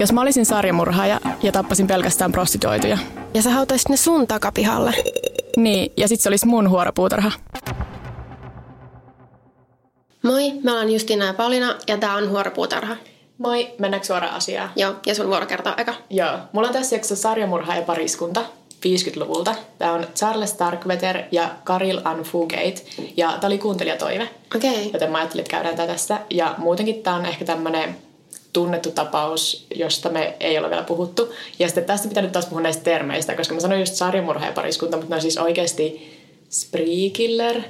Jos mä olisin sarjamurhaaja ja tappasin pelkästään prostituoituja. Ja sä hautaisit ne sun takapihalle. Niin, ja sit se olisi mun huoropuutarha. Moi, mä oon Justina ja Paulina ja tää on Huoropuutarha. Moi, mennäänkö suoraan asiaan? Joo, ja sun vuoro kertoo eka. Joo, mulla on tässä jaksossa sarjamurha ja pariskunta 50-luvulta. Tämä on Charles Starkweather ja Karil Anfugate, ja tämä oli kuuntelijatoive. Okei. Okay. Joten mä ajattelin, että käydään tätä tästä. Ja muutenkin tämä on ehkä tämmöinen tunnettu tapaus, josta me ei ole vielä puhuttu. Ja sitten tästä pitää nyt taas puhua näistä termeistä, koska mä sanoin just sarjamurha ja pariskunta, mutta ne on siis oikeasti spree killer.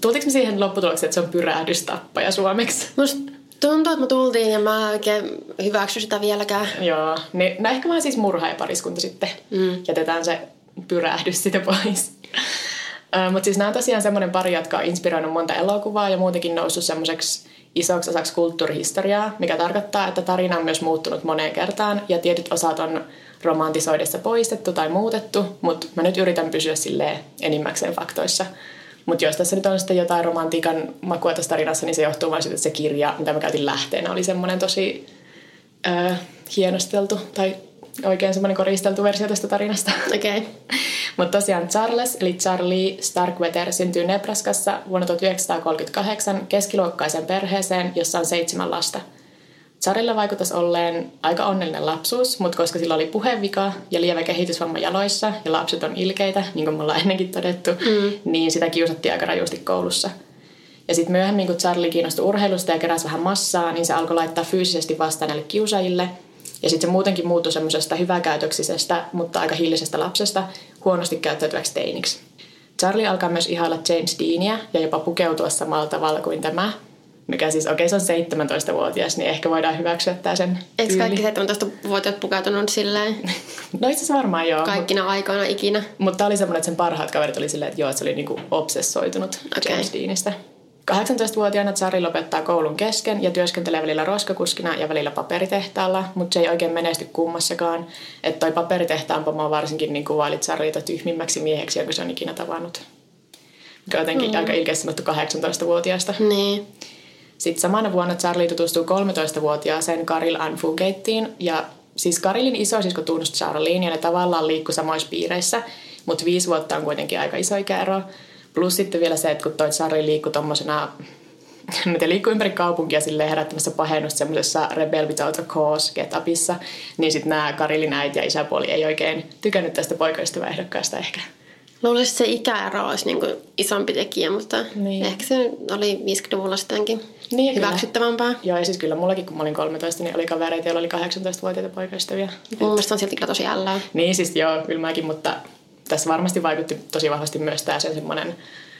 Tultiinko me siihen lopputulokseen, että se on pyrähdystappaja suomeksi? Musta tuntuu, että me tultiin ja mä oikein hyväksy sitä vieläkään. Joo, niin, no ehkä vaan siis murha ja pariskunta sitten. Mm. Jätetään se pyrähdys sitä pois. Mutta siis nämä on tosiaan semmoinen pari, jotka on inspiroinut monta elokuvaa ja muutenkin noussut semmoiseksi isoksi osaksi kulttuurihistoriaa, mikä tarkoittaa, että tarina on myös muuttunut moneen kertaan ja tietyt osat on romantisoidessa poistettu tai muutettu, mutta mä nyt yritän pysyä sille enimmäkseen faktoissa. Mutta jos tässä nyt on sitten jotain romantiikan makua tässä tarinassa, niin se johtuu vain siitä, että se kirja, mitä mä käytin lähteenä, oli semmoinen tosi äh, hienosteltu tai oikein semmoinen koristeltu versio tästä tarinasta. Okei. Okay. Mutta tosiaan Charles, eli Charlie Starkweather, syntyy Nebraskassa vuonna 1938 keskiluokkaisen perheeseen, jossa on seitsemän lasta – Sarilla vaikuttaisi olleen aika onnellinen lapsuus, mutta koska sillä oli puhevika ja lievä kehitysvamma jaloissa ja lapset on ilkeitä, niin kuin me ollaan ennenkin todettu, mm. niin sitä kiusattiin aika rajusti koulussa. Ja sitten myöhemmin, kun Charlie kiinnostui urheilusta ja keräsi vähän massaa, niin se alkoi laittaa fyysisesti vastaan näille kiusaajille. Ja sitten se muutenkin muuttui semmoisesta hyväkäytöksisestä, mutta aika hillisestä lapsesta huonosti käyttäytyväksi teiniksi. Charlie alkaa myös ihailla James Deania ja jopa pukeutua samalla tavalla kuin tämä, mikä siis, okei okay, se on 17-vuotias, niin ehkä voidaan hyväksyä tämä sen Eikö kaikki 17-vuotiaat pukeutunut silleen? no itse asiassa varmaan joo. Kaikkina mut, aikoina ikinä. Mutta tämä oli semmoinen, että sen parhaat kaverit oli silleen, että joo, että se oli niinku obsessoitunut okay. James Deanista. 18-vuotiaana Tsari lopettaa koulun kesken ja työskentelee välillä roskakuskina ja välillä paperitehtaalla, mutta se ei oikein menesty kummassakaan. Että toi paperitehtaan pomo varsinkin niin kuvaili Tsarita tyhmimmäksi mieheksi, jonka se on ikinä tavannut. Mikä on jotenkin mm. aika ilkeästi sanottu 18-vuotiaasta. Niin. Sitten samana vuonna Charlie tutustuu 13-vuotiaaseen Karil Anfugeittiin ja siis Karilin isosisko tunnusti Charlieen ja ne tavallaan liikkui samoissa piireissä, mutta viisi vuotta on kuitenkin aika iso ikäero. Plus sitten vielä se, että kun toi Charlie liikkui tommosena ne liikkuu ympäri kaupunkia silleen herättämässä pahennusta semmoisessa Rebel Without a Cause getupissa, niin sitten nämä Karilin äiti ja isäpuoli ei oikein tykännyt tästä poikaystäväehdokkaasta ehkä. Luulisin, että se ikäero olisi niin kuin isompi tekijä, mutta niin. ehkä se oli 50-luvulla sittenkin niin, hyväksyttävämpää. Kyllä. Joo, ja siis kyllä mullakin, kun mä olin 13, niin oli kavereita, joilla oli 18-vuotiaita poikaystäviä. Mun mielestä on silti kyllä tosi ällää. Niin, siis joo, kyllä mäkin, mutta tässä varmasti vaikutti tosi vahvasti myös tämä sen semmoinen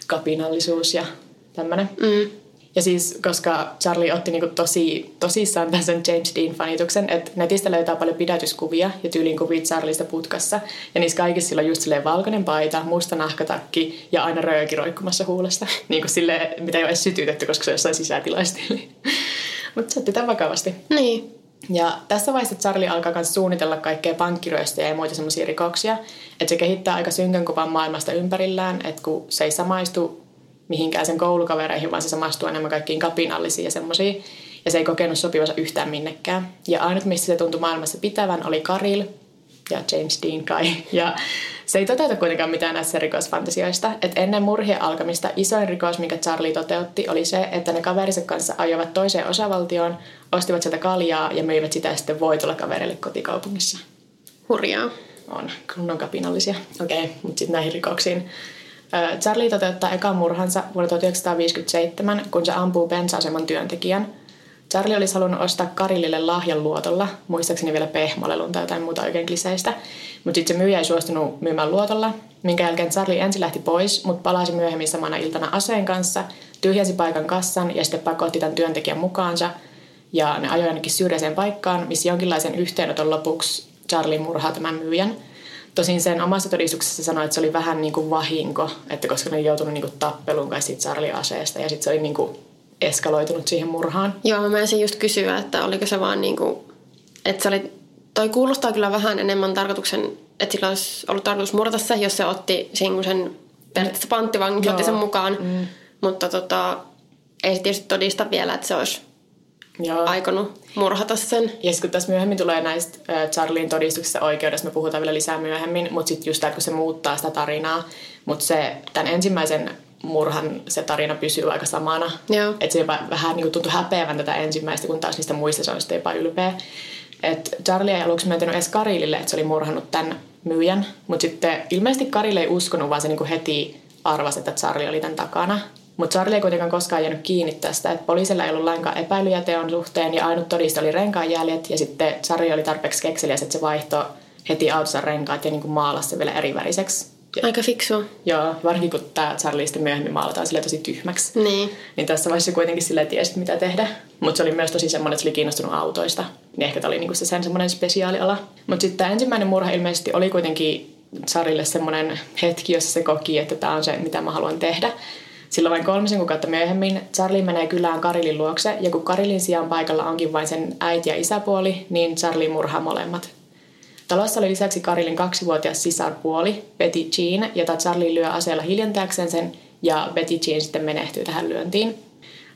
kapinallisuus ja tämmöinen. Mm. Ja siis, koska Charlie otti niinku tosi, tosissaan tämän sen James Dean-fanituksen, että netistä löytää paljon pidätyskuvia ja tyylin kuvia Charlista putkassa. Ja niissä kaikissa sillä on just silleen valkoinen paita, musta nahkatakki ja aina rööki roikkumassa huulesta. niin kuin silleen, mitä ei ole edes sytytetty, koska se on jossain sisätilaistyyli. Mutta se otti tämän vakavasti. Niin. Ja tässä vaiheessa Charlie alkaa myös suunnitella kaikkea pankkiryöstöjä ja muita semmoisia rikoksia. Että se kehittää aika synkän kuvan maailmasta ympärillään, että kun se ei samaistu mihinkään sen koulukavereihin, vaan se samastuu enemmän kaikkiin kapinallisiin ja semmoisiin. Ja se ei kokenut sopivansa yhtään minnekään. Ja ainut, missä se tuntui maailmassa pitävän, oli Karil ja James Dean kai. Ja se ei toteuta kuitenkaan mitään näistä rikosfantasioista. Et ennen murhien alkamista isoin rikos, minkä Charlie toteutti, oli se, että ne kaverinsa kanssa ajoivat toiseen osavaltioon, ostivat sieltä kaljaa ja myivät sitä sitten voitolla kaverille kotikaupungissa. Hurjaa. On, kunnon kapinallisia. Okei, okay, mutta sitten näihin rikoksiin. Charlie toteuttaa ekan murhansa vuonna 1957, kun se ampuu bensa-aseman työntekijän. Charlie olisi halunnut ostaa Karillille lahjan luotolla, muistaakseni vielä pehmolelun tai jotain muuta oikein kliseistä, mutta sitten se myyjä ei suostunut myymään luotolla, minkä jälkeen Charlie ensin lähti pois, mutta palasi myöhemmin samana iltana aseen kanssa, tyhjäsi paikan kassan ja sitten pakotti tämän työntekijän mukaansa, ja ne ajoi ainakin syrjäiseen paikkaan, missä jonkinlaisen yhteenoton lopuksi Charlie murhaa tämän myyjän – Tosin sen omassa todistuksessa sanoi, että se oli vähän niin kuin vahinko, että koska ne oli joutunut niin kuin tappeluun kai siitä Charlie-aseesta ja sitten se oli niin kuin eskaloitunut siihen murhaan. Joo, mä ensin just kysyä, että oliko se vaan niin kuin, että se oli, toi kuulostaa kyllä vähän enemmän tarkoituksen, että sillä olisi ollut tarkoitus murata se, jos se otti sen periaatteessa panttivangin, otti sen mukaan. Mm. Mutta tota, ei se tietysti todista vielä, että se olisi Joo. aikonut murhata sen. Ja sitten kun tässä myöhemmin tulee näistä äh, Charlien todistuksista oikeudessa, me puhutaan vielä lisää myöhemmin, mutta sitten just tämä, kun se muuttaa sitä tarinaa, mutta se tämän ensimmäisen murhan se tarina pysyy aika samana. Joo. Että se jopa vähän niin tuntui häpeävän tätä ensimmäistä, kun taas niistä muista se on sitten jopa ylpeä. Et Charlie ei aluksi myöntänyt edes Karilille, että se oli murhannut tämän myyjän, mutta sitten ilmeisesti Karille ei uskonut, vaan se niin heti arvasi, että Charlie oli tämän takana. Mutta Charlie ei kuitenkaan koskaan jäänyt kiinni tästä, että poliisilla ei ollut lainkaan epäilyjä teon suhteen ja ainut todiste oli renkaanjäljet ja sitten Charlie oli tarpeeksi kekseliäs, että se vaihtoi heti autossa renkaat ja niin maalasi se vielä eriväriseksi. Aika fiksu. joo, varsinkin kun tämä Charlie sitten myöhemmin maalataan sille tosi tyhmäksi. Niin. Niin tässä vaiheessa kuitenkin sille tiesi, mitä tehdä. Mutta se oli myös tosi semmoinen, että se oli kiinnostunut autoista. Niin ehkä tämä oli niinku se sen semmoinen spesiaaliala. Mutta sitten tämä ensimmäinen murha ilmeisesti oli kuitenkin Sarille semmoinen hetki, jossa se koki, että tämä on se, mitä mä haluan tehdä. Silloin vain kolmisen kuukautta myöhemmin Charlie menee kylään Karilin luokse, ja kun Karilin sijaan paikalla onkin vain sen äiti ja isäpuoli, niin Charlie murhaa molemmat. Talossa oli lisäksi Karilin kaksivuotias sisarpuoli, Betty Jean, jota Charlie lyö aseella hiljentääkseen sen, ja Betty Jean sitten menehtyy tähän lyöntiin.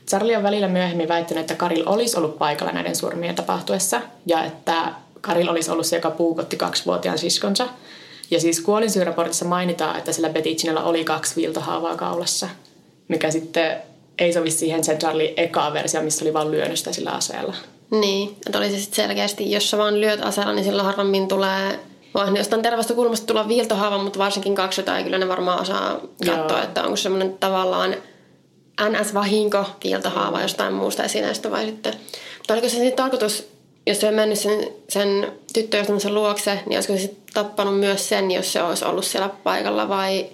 Charlie on välillä myöhemmin väittänyt, että Karil olisi ollut paikalla näiden surmien tapahtuessa, ja että Karil olisi ollut se, joka puukotti kaksivuotiaan siskonsa. Ja siis kuolinsyyraportissa mainitaan, että sillä Betty Jeanilla oli kaksi viiltohaavaa kaulassa, mikä sitten ei sovi siihen sen Charlie ekaa versio, missä oli vain lyönyt sitä sillä aseella. Niin, että oli se sitten selkeästi, jos sä vaan lyöt aseella, niin silloin harvemmin tulee vaan jostain terveestä kulmasta tulla viiltohaava, mutta varsinkin kaksi jotain kyllä ne varmaan osaa katsoa, Joo. että onko semmoinen tavallaan NS-vahinko viiltohaava jostain muusta esineestä vai sitten. Mutta oliko se sitten tarkoitus, jos se on mennyt sen, sen tyttöystävänsä luokse, niin olisiko se sitten tappanut myös sen, jos se olisi ollut siellä paikalla vai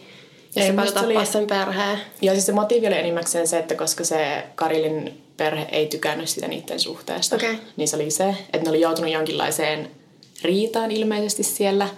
Ei, musta tappaa oli- sen perheen? Ja siis se motiivi oli enimmäkseen se, että koska se Karilin perhe ei tykännyt sitä niiden suhteesta, Okei. niin se oli se, että ne oli joutunut jonkinlaiseen riitaan ilmeisesti siellä.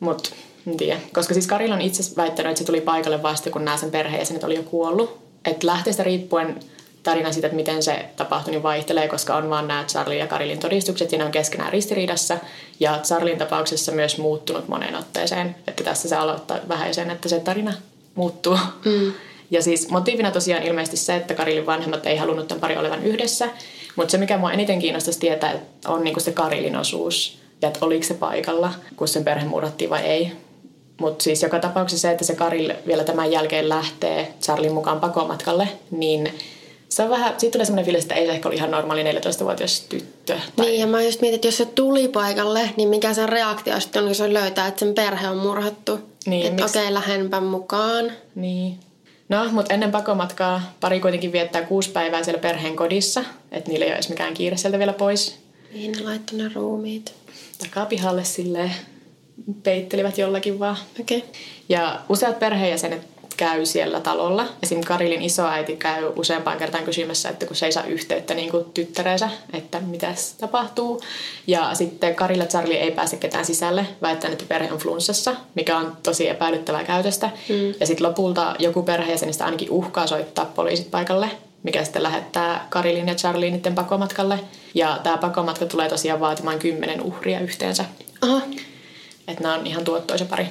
Mutta en tiedä. Koska siis Karil on itse väittänyt, että se tuli paikalle vasta, kun nämä sen perheenjäsenet oli jo kuollut. Että lähteestä riippuen tarina siitä, että miten se tapahtui, niin vaihtelee, koska on vaan nämä Charlie ja Karilin todistukset ja ne on keskenään ristiriidassa. Ja Charlin tapauksessa myös muuttunut moneen otteeseen. Että tässä se aloittaa vähän sen, että se tarina muuttuu. Mm. Ja siis motiivina tosiaan ilmeisesti se, että Karilin vanhemmat ei halunnut tämän pari olevan yhdessä. Mutta se, mikä mua eniten kiinnostaisi tietää, on niinku se Karilin osuus. Ja että oliko se paikalla, kun sen perhe murhattiin vai ei. Mutta siis joka tapauksessa se, että se Karil vielä tämän jälkeen lähtee Charlin mukaan pakomatkalle, niin se on vähän, siitä tulee semmoinen fiilis, että ei se ehkä ole ihan normaali 14-vuotias tyttö. Tai, Niin, ja mä just mietin, että jos se tuli paikalle, niin mikä sen reaktio sitten on, kun se löytää, että sen perhe on murhattu. Niin, että miksi- okei, okay, lähdenpä mukaan. Niin. No, mutta ennen pakomatkaa pari kuitenkin viettää kuusi päivää siellä perheen kodissa, että niillä ei ole edes mikään kiire sieltä vielä pois. Mihin ne laittoi ne ruumiit? Takapihalle silleen peittelivät jollakin vaan. Okei. Okay. Ja useat perheenjäsenet käy siellä talolla. Esim. Karilin isoäiti käy useampaan kertaan kysymässä, että kun se ei saa yhteyttä niin kuin tyttäreensä, että mitä tapahtuu. Ja sitten Karilla Charlie ei pääse ketään sisälle, väittäen, että perhe on flunssassa, mikä on tosi epäilyttävää käytöstä. Mm. Ja sitten lopulta joku perheenjäsenistä ainakin uhkaa soittaa poliisit paikalle, mikä sitten lähettää Karilin ja Charlie niiden pakomatkalle. Ja tämä pakomatka tulee tosiaan vaatimaan kymmenen uhria yhteensä. Aha. Että nämä on ihan tuottoisa pari.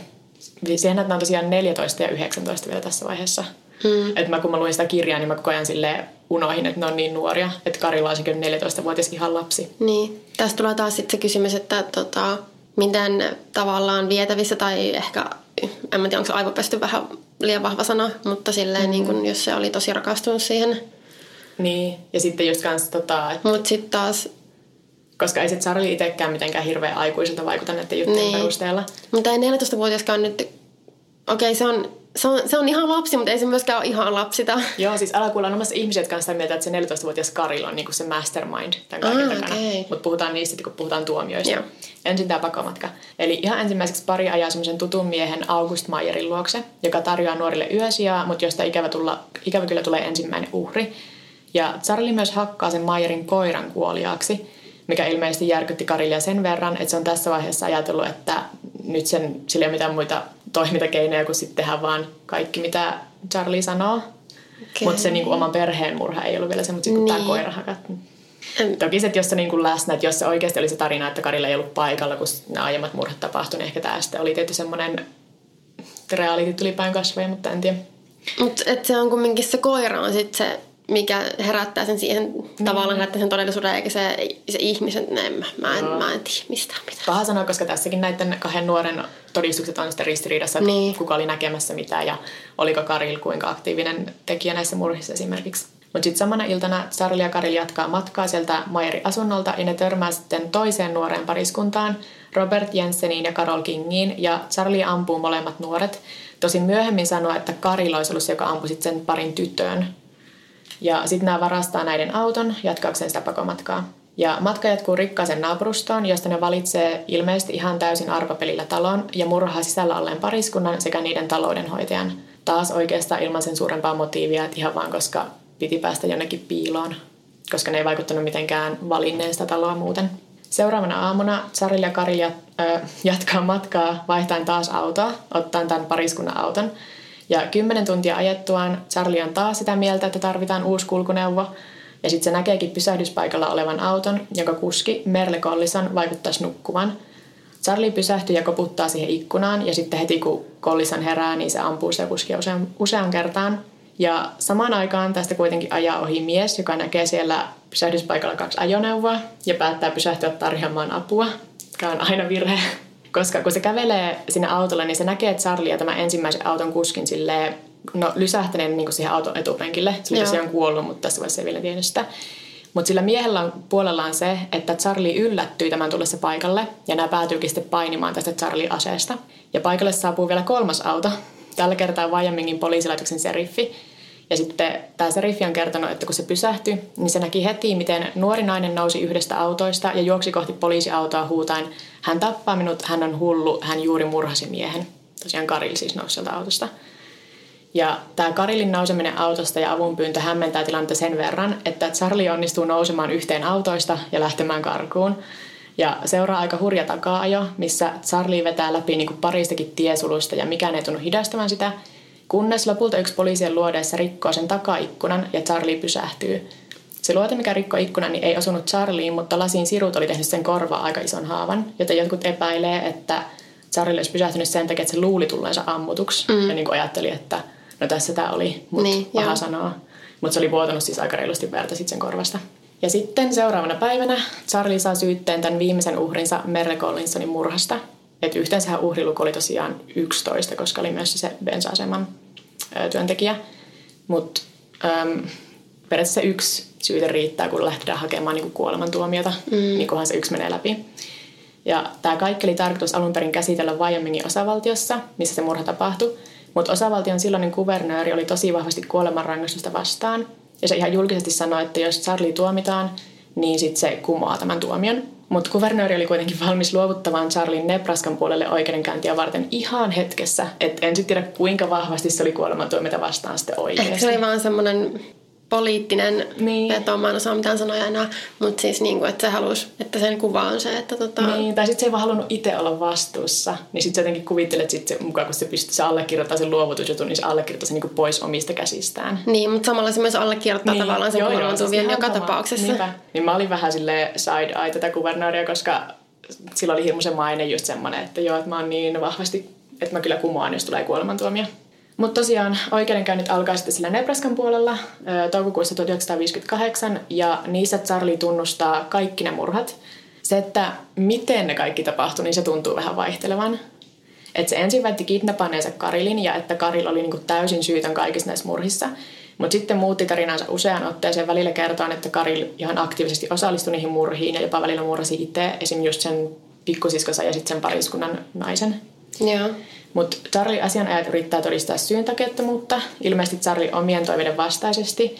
Siihen, on tosiaan 14 ja 19 vielä tässä vaiheessa. Mm. Että mä kun mä luin sitä kirjaa, niin mä koko ajan silleen unohin, että ne on niin nuoria. Että Karilla on sekin 14-vuotias ihan lapsi. Niin. Tästä tulee taas sitten se kysymys, että tota, miten tavallaan vietävissä tai ehkä, en mä tiedä, onko se aivopesty vähän liian vahva sana, mutta silleen mm. niin kun, jos se oli tosi rakastunut siihen. Niin, ja sitten just kans tota, että Mutta sitten taas, koska ei se Charlie itsekään mitenkään hirveän aikuiselta vaikuta näiden juttujen Niin. perusteella. mutta ei 14-vuotiaskaan nyt, okei se on, se on, se on ihan lapsi, mutta ei se myöskään ole ihan lapsita. Joo, siis alakuulla on olemassa ihmisiä, jotka on sitä mieltä, että se 14-vuotias Karil on niinku se mastermind tämän kaiken Ah, takana. okei. Mutta puhutaan niistä, sitten, kun puhutaan tuomioista. Joo. Ensin tämä pakomatka. Eli ihan ensimmäiseksi pari ajaa semmoisen tutun miehen August Mayerin luokse, joka tarjoaa nuorille yösijaa, mutta josta ikävä, tulla, ikävä kyllä tulee ensimmäinen uhri. Ja Charlie myös hakkaa sen Mayerin koiran kuoliaaksi, mikä ilmeisesti järkytti Karilia sen verran, että se on tässä vaiheessa ajatellut, että nyt sen, sillä ei ole mitään muita toimintakeinoja kuin sitten tehdä vaan kaikki, mitä Charlie sanoo. Okei. Mutta se niinku, oman perheen murha ei ollut vielä se, mutta sitten Niin. tämä koira hakattu. Toki se, että jos se niinku läsnä, että jos se oikeasti oli se tarina, että Karilla ei ollut paikalla, kun nämä aiemmat murhat tapahtui, niin ehkä tämä sitten oli tietty semmoinen reality tuli päin kasvoja, mutta en tiedä. Mutta se on kumminkin se koira on sitten se, mikä herättää sen siihen, mm. tavallaan herättää sen todellisuuden, eikä se, se ihmisen, ne, mä, mä, en, mä en tiedä mistään mitään. Paha sanoa, koska tässäkin näiden kahden nuoren todistukset on sitten ristiriidassa, että niin. kuka oli näkemässä mitä ja oliko Karil kuinka aktiivinen tekijä näissä murhissa esimerkiksi. Mutta sitten samana iltana Charlie ja Karil jatkaa matkaa sieltä Mayerin asunnolta ja ne törmää sitten toiseen nuoreen pariskuntaan, Robert Jenseniin ja Carol Kingiin, ja Charlie ampuu molemmat nuoret. Tosin myöhemmin sanoo, että Karil olisi ollut se, joka ampui sen parin tyttöön. Ja sitten nämä varastaa näiden auton jatkaakseen sitä pakomatkaa. Ja matka jatkuu rikkaaseen naapurustoon, josta ne valitsee ilmeisesti ihan täysin arpapelillä talon ja murhaa sisällä olleen pariskunnan sekä niiden taloudenhoitajan. Taas oikeastaan ilman sen suurempaa motiivia, että ihan vaan koska piti päästä jonnekin piiloon, koska ne ei vaikuttanut mitenkään valinneen sitä taloa muuten. Seuraavana aamuna Charlie ja Kari jatkaa matkaa vaihtaen taas autoa, ottaen tämän pariskunnan auton. Ja kymmenen tuntia ajettuaan Charlie on taas sitä mieltä, että tarvitaan uusi kulkuneuvo. Ja sitten se näkeekin pysähdyspaikalla olevan auton, jonka kuski Merle Collison vaikuttaisi nukkuvan. Charlie pysähtyy ja koputtaa siihen ikkunaan ja sitten heti kun Collison herää, niin se ampuu se kuski usean, usean kertaan. Ja samaan aikaan tästä kuitenkin ajaa ohi mies, joka näkee siellä pysähdyspaikalla kaksi ajoneuvoa ja päättää pysähtyä tarjoamaan apua, mikä on aina virhe. Koska kun se kävelee sinne autolle, niin se näkee, että Charlie ja tämä ensimmäisen auton kuskin silleen, no lysähtäneen niin siihen auton etupenkille. Se oli tosiaan kuollut, mutta tässä vaiheessa ei vielä tiennyt sitä. Mutta sillä miehellä on puolellaan se, että Charlie yllättyy tämän tullessa paikalle ja nämä päätyykin sitten painimaan tästä Charlie-aseesta. Ja paikalle saapuu vielä kolmas auto. Tällä kertaa Wyomingin poliisilaitoksen seriffi, ja sitten tämä seriffi on kertonut, että kun se pysähtyi, niin se näki heti, miten nuori nainen nousi yhdestä autoista ja juoksi kohti poliisiautoa huutaen, hän tappaa minut, hän on hullu, hän juuri murhasi miehen. Tosiaan Karil siis nousi sieltä autosta. Ja tämä Karilin nouseminen autosta ja avunpyyntö hämmentää tilannetta sen verran, että Charlie onnistuu nousemaan yhteen autoista ja lähtemään karkuun. Ja seuraa aika hurja takaa-ajo, missä Charlie vetää läpi niin kuin paristakin tiesuluista ja mikään ei tunnu hidastamaan sitä – kunnes lopulta yksi poliisien luodeessa rikkoo sen takaikkunan ja Charlie pysähtyy. Se luote, mikä rikkoi ikkunan, niin ei osunut Charlieen, mutta lasin sirut oli tehnyt sen korvaa aika ison haavan, joten jotkut epäilee, että Charlie olisi pysähtynyt sen takia, että se luuli tulleensa ammutuksi. Mm. Ja niin kuin ajatteli, että no tässä tämä oli, mutta niin, paha joo. sanoa. Mutta se oli vuotanut siis aika reilusti verta sen korvasta. Ja sitten seuraavana päivänä Charlie saa syytteen tämän viimeisen uhrinsa Merle Collinsonin murhasta. Että yhteensä uhriluku oli tosiaan 11, koska oli myös se bensa-aseman työntekijä. Mutta periaatteessa yksi syyte riittää, kun lähdetään hakemaan niin kuolemantuomiota, mm. niin kunhan se yksi menee läpi. Ja tämä kaikki oli tarkoitus alun perin käsitellä Wyomingin osavaltiossa, missä se murha tapahtui. Mutta osavaltion silloinen kuvernööri oli tosi vahvasti kuolemanrangaistusta vastaan. Ja se ihan julkisesti sanoi, että jos Charlie tuomitaan, niin sitten se kumoaa tämän tuomion. Mutta kuvernööri oli kuitenkin valmis luovuttamaan Charlin Nebraskan puolelle oikeudenkäyntiä varten ihan hetkessä. Et en sitten tiedä, kuinka vahvasti se oli kuolemantuomita vastaan sitten oikeasti. Ehkä se oli vaan semmoinen poliittinen niin. en osaa mitään sanoja enää, mutta siis niin kuin, että se halusi, että sen kuva on se, että tota... Niin, tai sitten se ei vaan halunnut itse olla vastuussa, niin sitten se jotenkin kuvittelee, että sitten se, mukaan kun se pystyy, se allekirjoittaa sen luovutusjutun, niin se allekirjoittaa sen niin kuin pois omista käsistään. Niin, mutta samalla se myös allekirjoittaa niin, tavallaan sen kuolemantuvien joka sama. tapauksessa. Niinpä. Niin mä olin vähän sille side eye tätä kuvernööriä, koska sillä oli hirmuisen maine just semmoinen, että joo, että mä oon niin vahvasti, että mä kyllä kumoan, jos tulee kuolemantuomio. Mutta tosiaan oikeudenkäynnit alkaa sitten sillä Nebraskan puolella toukokuussa 1958 ja niissä Charlie tunnustaa kaikki ne murhat. Se, että miten ne kaikki tapahtui, niin se tuntuu vähän vaihtelevan. Et se ensin väitti kidnappaneensa Karilin ja että Karil oli niinku täysin syytön kaikissa näissä murhissa. Mutta sitten muutti tarinansa usean otteeseen välillä kertoen, että Karil ihan aktiivisesti osallistui niihin murhiin ja jopa välillä murhasi itse, esim. just sen pikkusiskonsa ja sitten sen pariskunnan naisen. Mutta Charlie asianajat yrittää todistaa syyntakettomuutta, ilmeisesti Charlie omien toiveiden vastaisesti,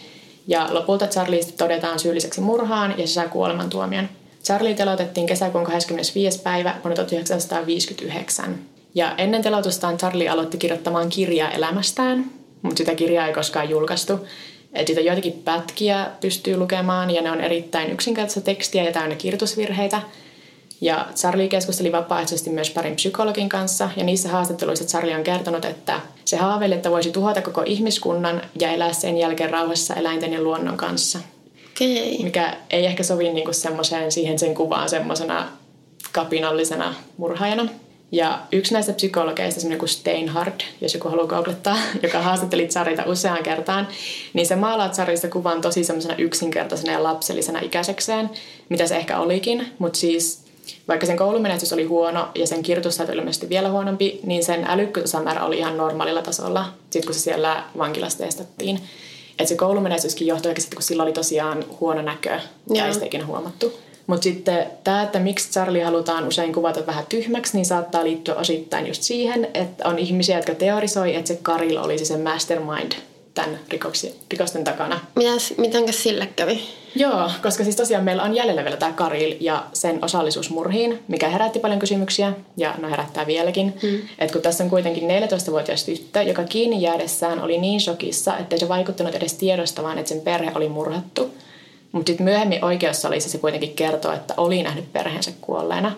ja lopulta Charlie todetaan syylliseksi murhaan ja se saa kuolemantuomion. Charlie telotettiin kesäkuun 25. päivä vuonna 1959. Ja ennen telotustaan Charlie aloitti kirjoittamaan kirjaa elämästään, mutta sitä kirjaa ei koskaan julkaistu. Et siitä joitakin pätkiä pystyy lukemaan ja ne on erittäin yksinkertaista tekstiä ja täynnä kirjoitusvirheitä – ja Charlie keskusteli vapaaehtoisesti myös parin psykologin kanssa, ja niissä haastatteluissa Charlie on kertonut, että se haaveili, että voisi tuhota koko ihmiskunnan ja elää sen jälkeen rauhassa eläinten ja luonnon kanssa. Okay. Mikä ei ehkä sovi niinku semmoiseen siihen sen kuvaan semmoisena kapinallisena murhaajana. Ja yksi näistä psykologeista, semmoinen kuin Steinhard, jos joku haluaa googlettaa, joka haastatteli Tsarilta useaan kertaan, niin se maalaa Tsarista kuvan tosi semmoisena yksinkertaisena ja lapsellisena ikäisekseen, mitä se ehkä olikin, mutta siis vaikka sen koulumenestys oli huono ja sen kirjoitustaito ilmeisesti vielä huonompi, niin sen älykkyysosamäärä oli ihan normaalilla tasolla, sit kun se siellä vankilassa testattiin. Että se koulumenestyskin johtui ehkä sitten, kun sillä oli tosiaan huono näkö, ja ikinä huomattu. Mutta sitten tämä, että miksi Charlie halutaan usein kuvata vähän tyhmäksi, niin saattaa liittyä osittain just siihen, että on ihmisiä, jotka teorisoi, että se Karil olisi se mastermind tämän rikoksi, rikosten takana. Mitäs, mitenkäs sille kävi? Joo, koska siis tosiaan meillä on jäljellä vielä tämä Karil ja sen osallisuus murhiin, mikä herätti paljon kysymyksiä ja no herättää vieläkin. Hmm. Että kun tässä on kuitenkin 14-vuotias tyttö, joka kiinni jäädessään oli niin shokissa, ettei se vaikuttanut edes tiedostamaan, että sen perhe oli murhattu. Mutta sitten myöhemmin oikeussalissa se kuitenkin kertoo, että oli nähnyt perheensä kuolleena.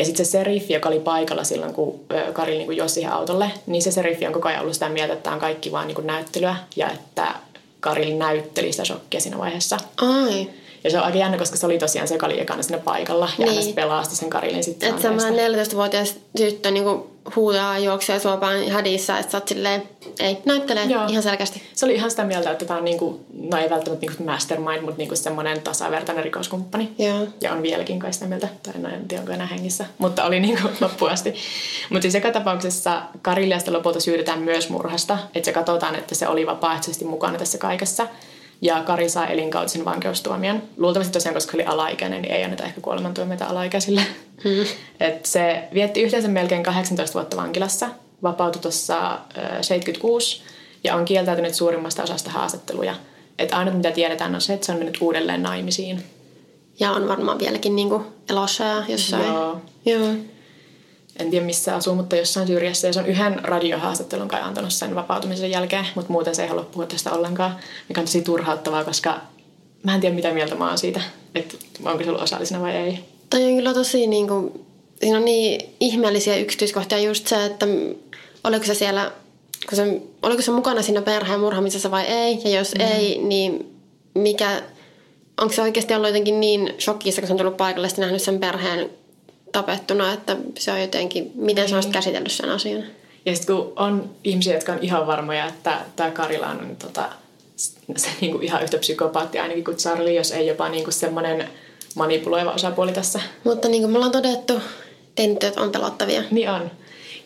Ja sitten se seriffi, joka oli paikalla silloin, kun Karil niin josi siihen autolle, niin se seriffi on koko ajan ollut sitä mieltä, että tämä on kaikki vaan niin näyttelyä ja että Karil näytteli sitä shokkia siinä vaiheessa. Ai. Ja se on aika jännä, koska se oli tosiaan se, joka oli ekana siinä paikalla ja niin. hän pelasti sen Karilin sitten. Että semmoinen 14-vuotias tyttö niin huutaa juoksee suopaan hädissä, että sä oot silleen, ei, näyttelee Joo. ihan selkeästi. Se oli ihan sitä mieltä, että tämä on niinku, no ei välttämättä niinku mastermind, mutta niinku semmoinen tasavertainen rikoskumppani. Joo. Ja on vieläkin kai sitä mieltä, tai no en tiedä onko enää hengissä, mutta oli niinku loppuun asti. Mutta siis joka tapauksessa Kariliasta lopulta syytetään myös murhasta, että se katsotaan, että se oli vapaaehtoisesti mukana tässä kaikessa. Ja Kari saa elinkautisen vankeustuomion. Luultavasti tosiaan, koska oli alaikäinen, niin ei anneta ehkä kuolemantuomioita alaikäisille. Hmm. Et se vietti yhteensä melkein 18 vuotta vankilassa, vapautui tuossa 76 ja on kieltäytynyt suurimmasta osasta haastatteluja. Et ainut mitä tiedetään on se, että se on mennyt uudelleen naimisiin. Ja on varmaan vieläkin niinku elossa ja jossain. Joo. Joo en tiedä missä asuu, mutta jossain syrjässä. Ja se on yhden radiohaastattelun kai antanut sen vapautumisen jälkeen, mutta muuten se ei halua puhua tästä ollenkaan, mikä on tosi turhauttavaa, koska mä en tiedä mitä mieltä mä oon siitä, että onko se ollut osallisena vai ei. Toi on kyllä tosi niin kuin, siinä on niin ihmeellisiä yksityiskohtia just se, että oliko se siellä, kun se, oliko se mukana siinä perheen murhamisessa vai ei, ja jos mm. ei, niin mikä, onko se oikeasti ollut jotenkin niin shokissa, kun se on tullut paikalle ja nähnyt sen perheen tapettuna, että se on jotenkin, miten sä olisit käsitellyt sen asian. Ja sitten kun on ihmisiä, jotka on ihan varmoja, että tämä Karila on tota, se niinku ihan yhtä psykopaatti ainakin kuin Charlie, jos ei jopa niinku semmoinen manipuloiva osapuoli tässä. Mutta niin kuin me ollaan todettu, tentyöt on pelottavia. Niin on.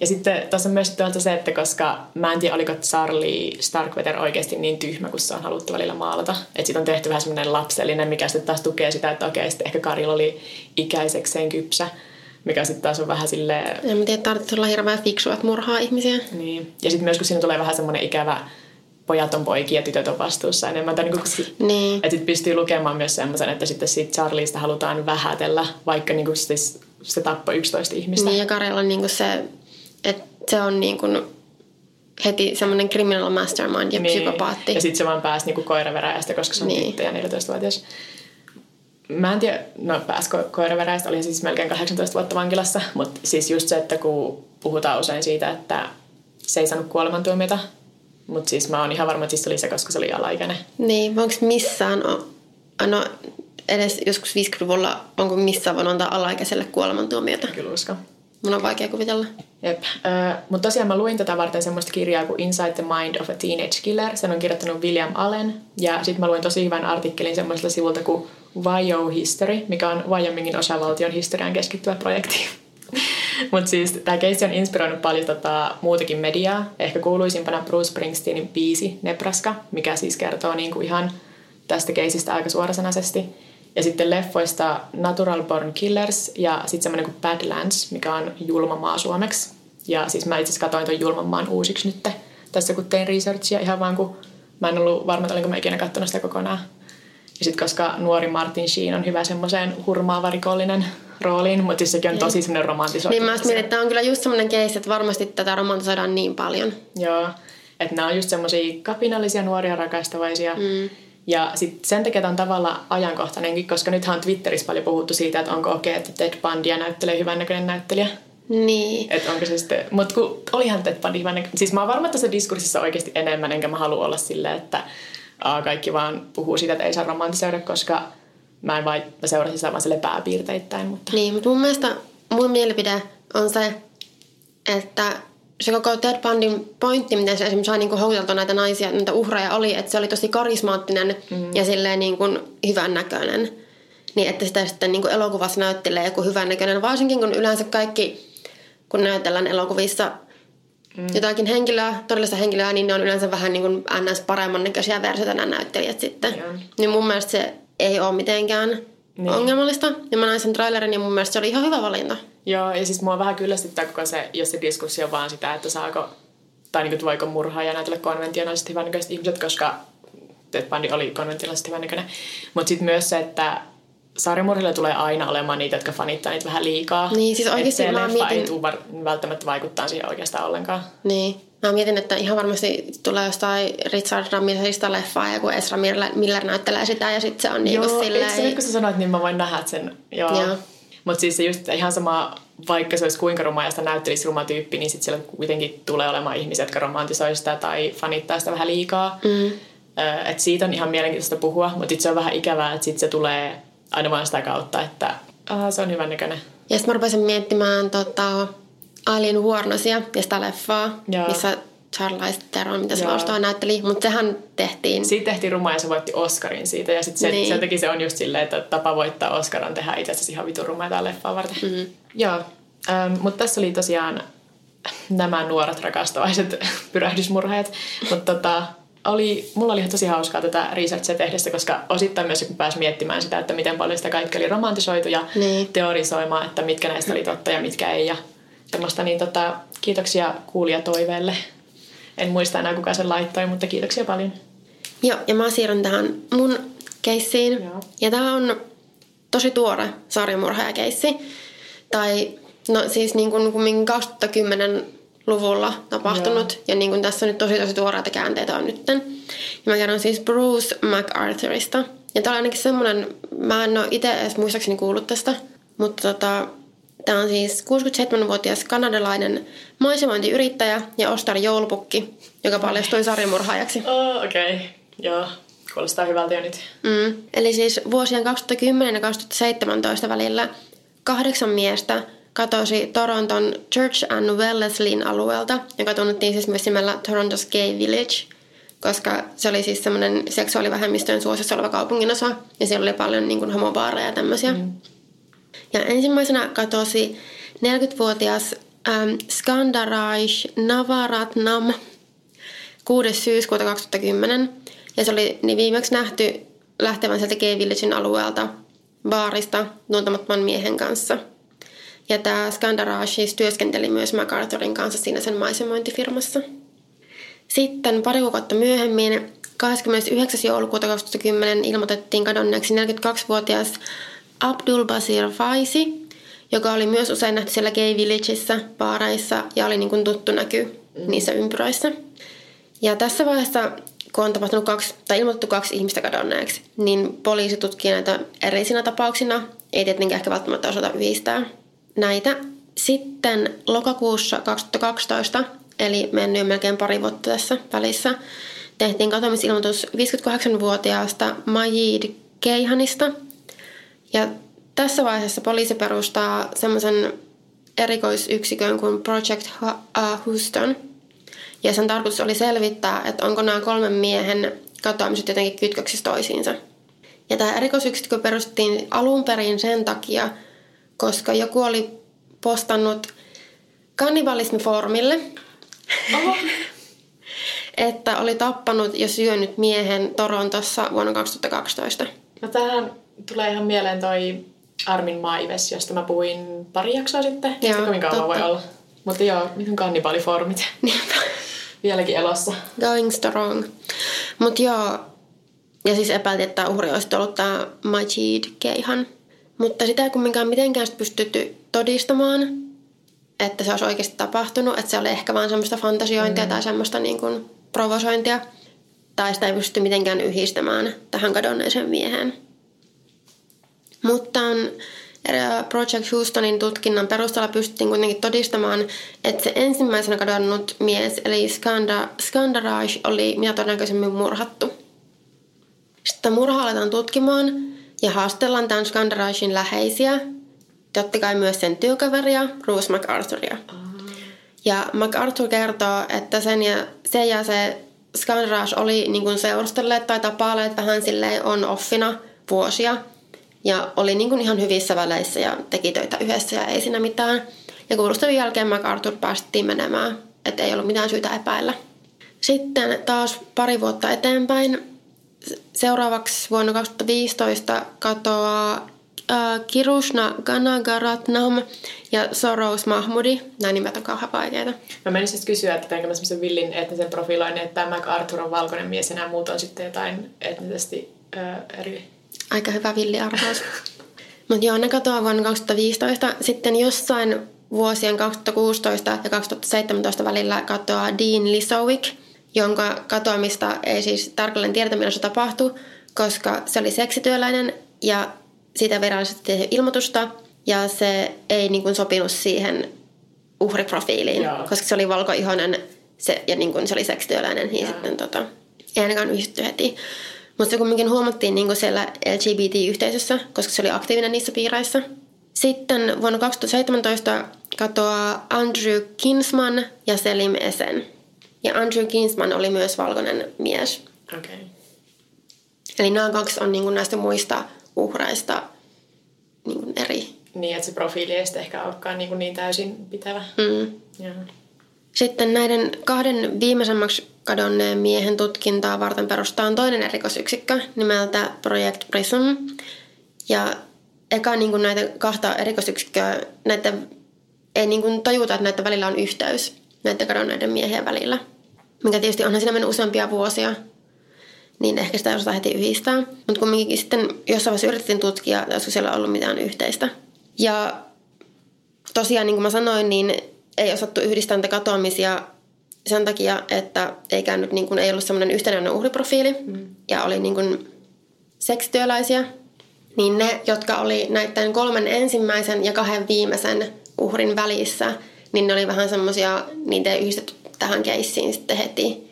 Ja sitten tuossa on myös se, että koska mä en tiedä, oliko Charlie Starkweather oikeasti niin tyhmä, kun se on haluttu välillä maalata. Että sitten on tehty vähän semmoinen lapsellinen, mikä sitten taas tukee sitä, että okei, sitten ehkä Karilla oli ikäisekseen kypsä mikä sitten taas on vähän silleen... En mä tiedä, tarvitsisi olla hirveän fiksua, että murhaa ihmisiä. Niin. Ja sitten myös kun siinä tulee vähän semmoinen ikävä pojat on poikia ja tytöt on vastuussa enemmän. Tai niin kuin, niin. Että sitten pystyy lukemaan myös semmoisen, että sitten siitä Charlieista halutaan vähätellä, vaikka niin kuin siis se tappoi 11 ihmistä. Niin ja Karella on niin kuin se, että se on niin kuin heti semmoinen criminal mastermind ja niin. psykopaatti. Ja sitten se vaan pääsi niin koiraveräjästä, koska se on niin. tyttö ja 14-vuotias mä en tiedä, no pääsi ko- koiraveräistä, oli siis melkein 18 vuotta vankilassa, mutta siis just se, että kun puhutaan usein siitä, että se ei saanut kuolemantuomiota, mutta siis mä oon ihan varma, että siis oli se, koska se oli alaikäinen. Niin, onko missään, no edes joskus 50-luvulla, onko missään voinut antaa alaikäiselle kuolemantuomiota? Kyllä usko. Mun on vaikea kuvitella. Jep. Äh, mutta tosiaan mä luin tätä varten semmoista kirjaa kuin Inside the Mind of a Teenage Killer. Sen on kirjoittanut William Allen. Ja sitten mä luin tosi hyvän artikkelin semmoisella sivulta kuin Wyo History, mikä on Wyomingin osavaltion historiaan keskittyvä projekti. Mutta siis tämä keissi on inspiroinut paljon tota, muutakin mediaa. Ehkä kuuluisimpana Bruce Springsteenin biisi Nebraska, mikä siis kertoo niinku ihan tästä keisistä aika suorasanaisesti. Ja sitten leffoista Natural Born Killers ja sitten semmoinen kuin Badlands, mikä on julma maa suomeksi. Ja siis mä itse asiassa katsoin ton julman maan uusiksi nyt tässä kun tein researchia ihan vaan kun mä en ollut varma, että olinko mä ikinä katsonut sitä kokonaan. Ja sitten koska nuori Martin Sheen on hyvä semmoiseen hurmaava rikollinen rooliin, mutta siis sekin on tosi semmoinen romantisoitu. Niin mä mietin, että tämä on kyllä just semmoinen case, että varmasti tätä romantisoidaan niin paljon. Joo, että nämä on just semmoisia kapinallisia nuoria rakastavaisia. Mm. Ja sitten sen takia tämä on tavallaan ajankohtainenkin, koska nythän on Twitterissä paljon puhuttu siitä, että onko okei, okay, että Ted Bundy näyttelee hyvän näköinen näyttelijä. Niin. Että onko se sitten, mutta kun olihan Ted Bundy hyvän näköinen. Siis mä oon varma, että tässä diskurssissa oikeasti enemmän, enkä mä halua olla silleen, että kaikki vaan puhuu siitä, että ei saa romantisoida, koska mä en vain seurasi sitä vaan sille pääpiirteittäin. Mutta... Niin, mutta mun mielestä mun mielipide on se, että se koko Ted Bundyn pointti, miten se esimerkiksi sai niin houkuteltua näitä naisia, näitä uhreja oli, että se oli tosi karismaattinen mm. ja silleen niin kuin hyvän näköinen. Niin että sitä sitten niin kuin elokuvassa näyttelee joku hyvän näköinen, varsinkin kun yleensä kaikki, kun näytellään elokuvissa mm. jotakin henkilöä, todellista henkilöä, niin ne on yleensä vähän niin kuin ns. paremman näköisiä versioita nämä näyttelijät sitten. Mm. Niin mun mielestä se ei ole mitenkään niin. ongelmallista. Ja mä näin sen trailerin ja mun mielestä se oli ihan hyvä valinta. Joo, ja siis mua vähän kyllästyttää koko se, jos se diskussio vaan sitä, että saako, tai niin kuin, voiko murhaa ja näytellä konventionaaliset hyvännäköiset ihmiset, koska Ted Bundy oli konventionaalisesti hyvännäköinen. Mutta sitten myös se, että sarjamurhilla tulee aina olemaan niitä, jotka fanittaa niitä vähän liikaa. Niin, siis oikeasti mä mietin... ei tule välttämättä vaikuttaa siihen oikeastaan ollenkaan. Niin. Mä mietin, että ihan varmasti tulee jostain Richard Ramirezista leffaa ja kun Ezra Miller näyttelee sitä ja sitten se on niinku Joo, silleen... Joo, nyt kun sä sanoit, niin mä voin nähdä sen. Joo. Joo. Mutta siis se just ihan sama, vaikka se olisi kuinka ruma ja sitä näyttelisi ruma tyyppi, niin sitten siellä kuitenkin tulee olemaan ihmisiä, jotka romantisoi sitä tai fanittaa sitä vähän liikaa. Mm. Et siitä on ihan mielenkiintoista puhua, mutta se on vähän ikävää, että sitten se tulee aina vaan sitä kautta, että aha, se on hyvän näköinen. Ja sitten mä rupesin miettimään tota, Alien Warnosia ja sitä leffaa, Joo. missä Charlize Theron, mitä se vastaan näytteli, mutta sehän tehtiin... Siitä tehtiin ruma ja se voitti Oscarin siitä ja sitten se, niin. sen takia se on just silleen, että tapa voittaa Oscar on tehdä itse asiassa ihan vitun ruma tämä leffaa varten. Mm-hmm. Joo, ähm, mutta tässä oli tosiaan nämä nuoret rakastavaiset pyrähdysmurheet, mutta tota, oli, mulla oli ihan tosi hauskaa tätä researchia tehdessä, koska osittain myös kun pääsi miettimään sitä, että miten paljon sitä kaikki oli romantisoitu ja niin. teorisoimaan, että mitkä näistä oli totta ja mitkä ei ja tämmöistä, niin tota, kiitoksia kuulijatoiveelle. En muista enää kuka sen laittoi, mutta kiitoksia paljon. Joo, ja mä siirryn tähän mun keissiin. Joo. Ja tää on tosi tuore sarjamurhaajakeissi. Tai no siis niin kuin 2010 luvulla tapahtunut. Joo. Ja niin kuin tässä on nyt tosi tosi tuoreita käänteitä on nytten. Ja mä kerron siis Bruce MacArthurista. Ja tää on ainakin semmonen, mä en ole itse edes muistaakseni kuullut tästä. Mutta tota, Tämä on siis 67-vuotias kanadalainen maisemointiyrittäjä ja Ostar Joulupukki, joka paljastui sarjamurhaajaksi. Oh, okei. Okay. Joo, kuulostaa hyvältä jo nyt. Mm. Eli siis vuosien 2010 ja 2017 välillä kahdeksan miestä katosi Toronton Church and Wellesleyn alueelta, joka tunnettiin siis myös nimellä Toronto's Gay Village, koska se oli siis semmoinen seksuaalivähemmistöjen suosissa oleva kaupunginosa, ja siellä oli paljon niin kuin, homobaareja ja tämmöisiä. Mm. Ja ensimmäisenä katosi 40-vuotias ähm, Skandaraj Navaratnam 6. syyskuuta 2010. Ja se oli niin viimeksi nähty lähtevän sieltä Gay Villagein alueelta baarista tuntemattoman miehen kanssa. Ja tämä Skandaraj siis työskenteli myös MacArthurin kanssa siinä sen maisemointifirmassa. Sitten pari kuukautta myöhemmin, 29. joulukuuta 2010, ilmoitettiin kadonneeksi 42-vuotias Abdul Basir Faisi, joka oli myös usein nähty siellä Gay Villageissa, baareissa ja oli niin kuin tuttu näky mm. niissä ympyröissä. Ja tässä vaiheessa, kun on tapahtunut kaksi, tai ilmoitettu kaksi ihmistä kadonneeksi, niin poliisi tutkii näitä erillisinä tapauksina. Ei tietenkään ehkä välttämättä osata yhdistää näitä. Sitten lokakuussa 2012, eli mennyt melkein pari vuotta tässä välissä, tehtiin katoamisilmoitus 58-vuotiaasta Majid Keihanista – ja tässä vaiheessa poliisi perustaa semmoisen erikoisyksikön kuin Project Houston. Ja sen tarkoitus oli selvittää, että onko nämä kolmen miehen katoamiset jotenkin kytköksissä toisiinsa. Ja tämä erikoisyksikkö perustettiin alun perin sen takia, koska joku oli postannut kannibalismifoorumille, että oli tappanut ja syönyt miehen Torontossa vuonna 2012. No tähän tulee ihan mieleen toi Armin Maives, josta mä puhuin pari jaksoa sitten. Joo, kuinka kauan voi olla. Mutta joo, miten kannibaalifoorumit. Vieläkin elossa. Going strong. Mutta joo, ja siis epäiltiin, että uhri olisi ollut tämä Majid Keihan. Mutta sitä ei kumminkaan mitenkään pystytty todistamaan, että se olisi oikeasti tapahtunut. Että se oli ehkä vain semmoista fantasiointia mm. tai semmoista niin kuin provosointia. Tai sitä ei pysty mitenkään yhdistämään tähän kadonneeseen mieheen. Mutta Project Houstonin tutkinnan perusteella pystyttiin kuitenkin todistamaan, että se ensimmäisenä kadonnut mies, eli Skanda, Skandaraj, oli mitä todennäköisemmin murhattu. Sitten murha aletaan tutkimaan ja haastellaan tämän Skandarajin läheisiä, totta kai myös sen työkaveria, Bruce MacArthuria. Ja MacArthur kertoo, että sen ja se, ja se Scanraj oli niin seurustelleet tai tapailleet vähän silleen on offina vuosia. Ja oli niin kuin ihan hyvissä väleissä ja teki töitä yhdessä ja ei siinä mitään. Ja kuulustelun jälkeen MacArthur päästettiin menemään, että ei ollut mitään syytä epäillä. Sitten taas pari vuotta eteenpäin, seuraavaksi vuonna 2015 katoaa äh, Kirushna Ganagaratnam ja Soros Mahmudi. Nämä nimet on kauhean vaikeita. Mä menisin siis kysyä, että mä semmoisen villin etnisen profiloinnin, että MacArthur on valkoinen mies ja nämä muut on sitten jotain etnisesti äh, eri. Aika hyvä villiarvaus. Mutta joo, ne katoaa vuonna 2015. Sitten jossain vuosien 2016 ja 2017 välillä katoaa Dean Lisowick, jonka katoamista ei siis tarkalleen tiedetä, milloin se tapahtui, koska se oli seksityöläinen ja siitä virallisesti tehty ilmoitusta ja se ei niin kuin sopinut siihen uhriprofiiliin, Joo. koska se oli valkoihoinen se, ja niin kuin se oli seksityöläinen, niin sitten tota, ei ainakaan yhdistetty heti. Mutta se kumminkin huomattiin niin kuin siellä LGBT-yhteisössä, koska se oli aktiivinen niissä piireissä. Sitten vuonna 2017 katoaa Andrew Kinsman ja Selim Esen. Ja Andrew Kinsman oli myös valkoinen mies. Okay. Eli nämä kaksi on niin kuin näistä muista uhraista niin kuin eri. Niin, että se profiili ei sitten ehkä olekaan niin, niin täysin pitävä. Mm. Joo. Sitten näiden kahden viimeisemmäksi kadonneen miehen tutkintaa varten perustaa toinen erikoisyksikkö nimeltä Project Prism. Ja eka niin kuin näitä kahta erikoisyksikköä, näiden, ei niin kuin tajuta, että näiden välillä on yhteys näiden kadonneiden miehien välillä. Mikä tietysti onhan siinä mennyt useampia vuosia, niin ehkä sitä ei osata heti yhdistää. Mutta kumminkin sitten jossain vaiheessa yritettiin tutkia, että olisiko siellä ollut mitään yhteistä. Ja tosiaan, niin kuin mä sanoin, niin ei osattu yhdistää näitä katoamisia sen takia, että ei, käynyt, niin kuin, ei ollut semmoinen yhtenäinen uhriprofiili mm. ja oli niin kuin seksityöläisiä. Niin ne, jotka oli näiden kolmen ensimmäisen ja kahden viimeisen uhrin välissä, niin ne oli vähän semmoisia, niitä ei yhdistetty tähän keissiin sitten heti,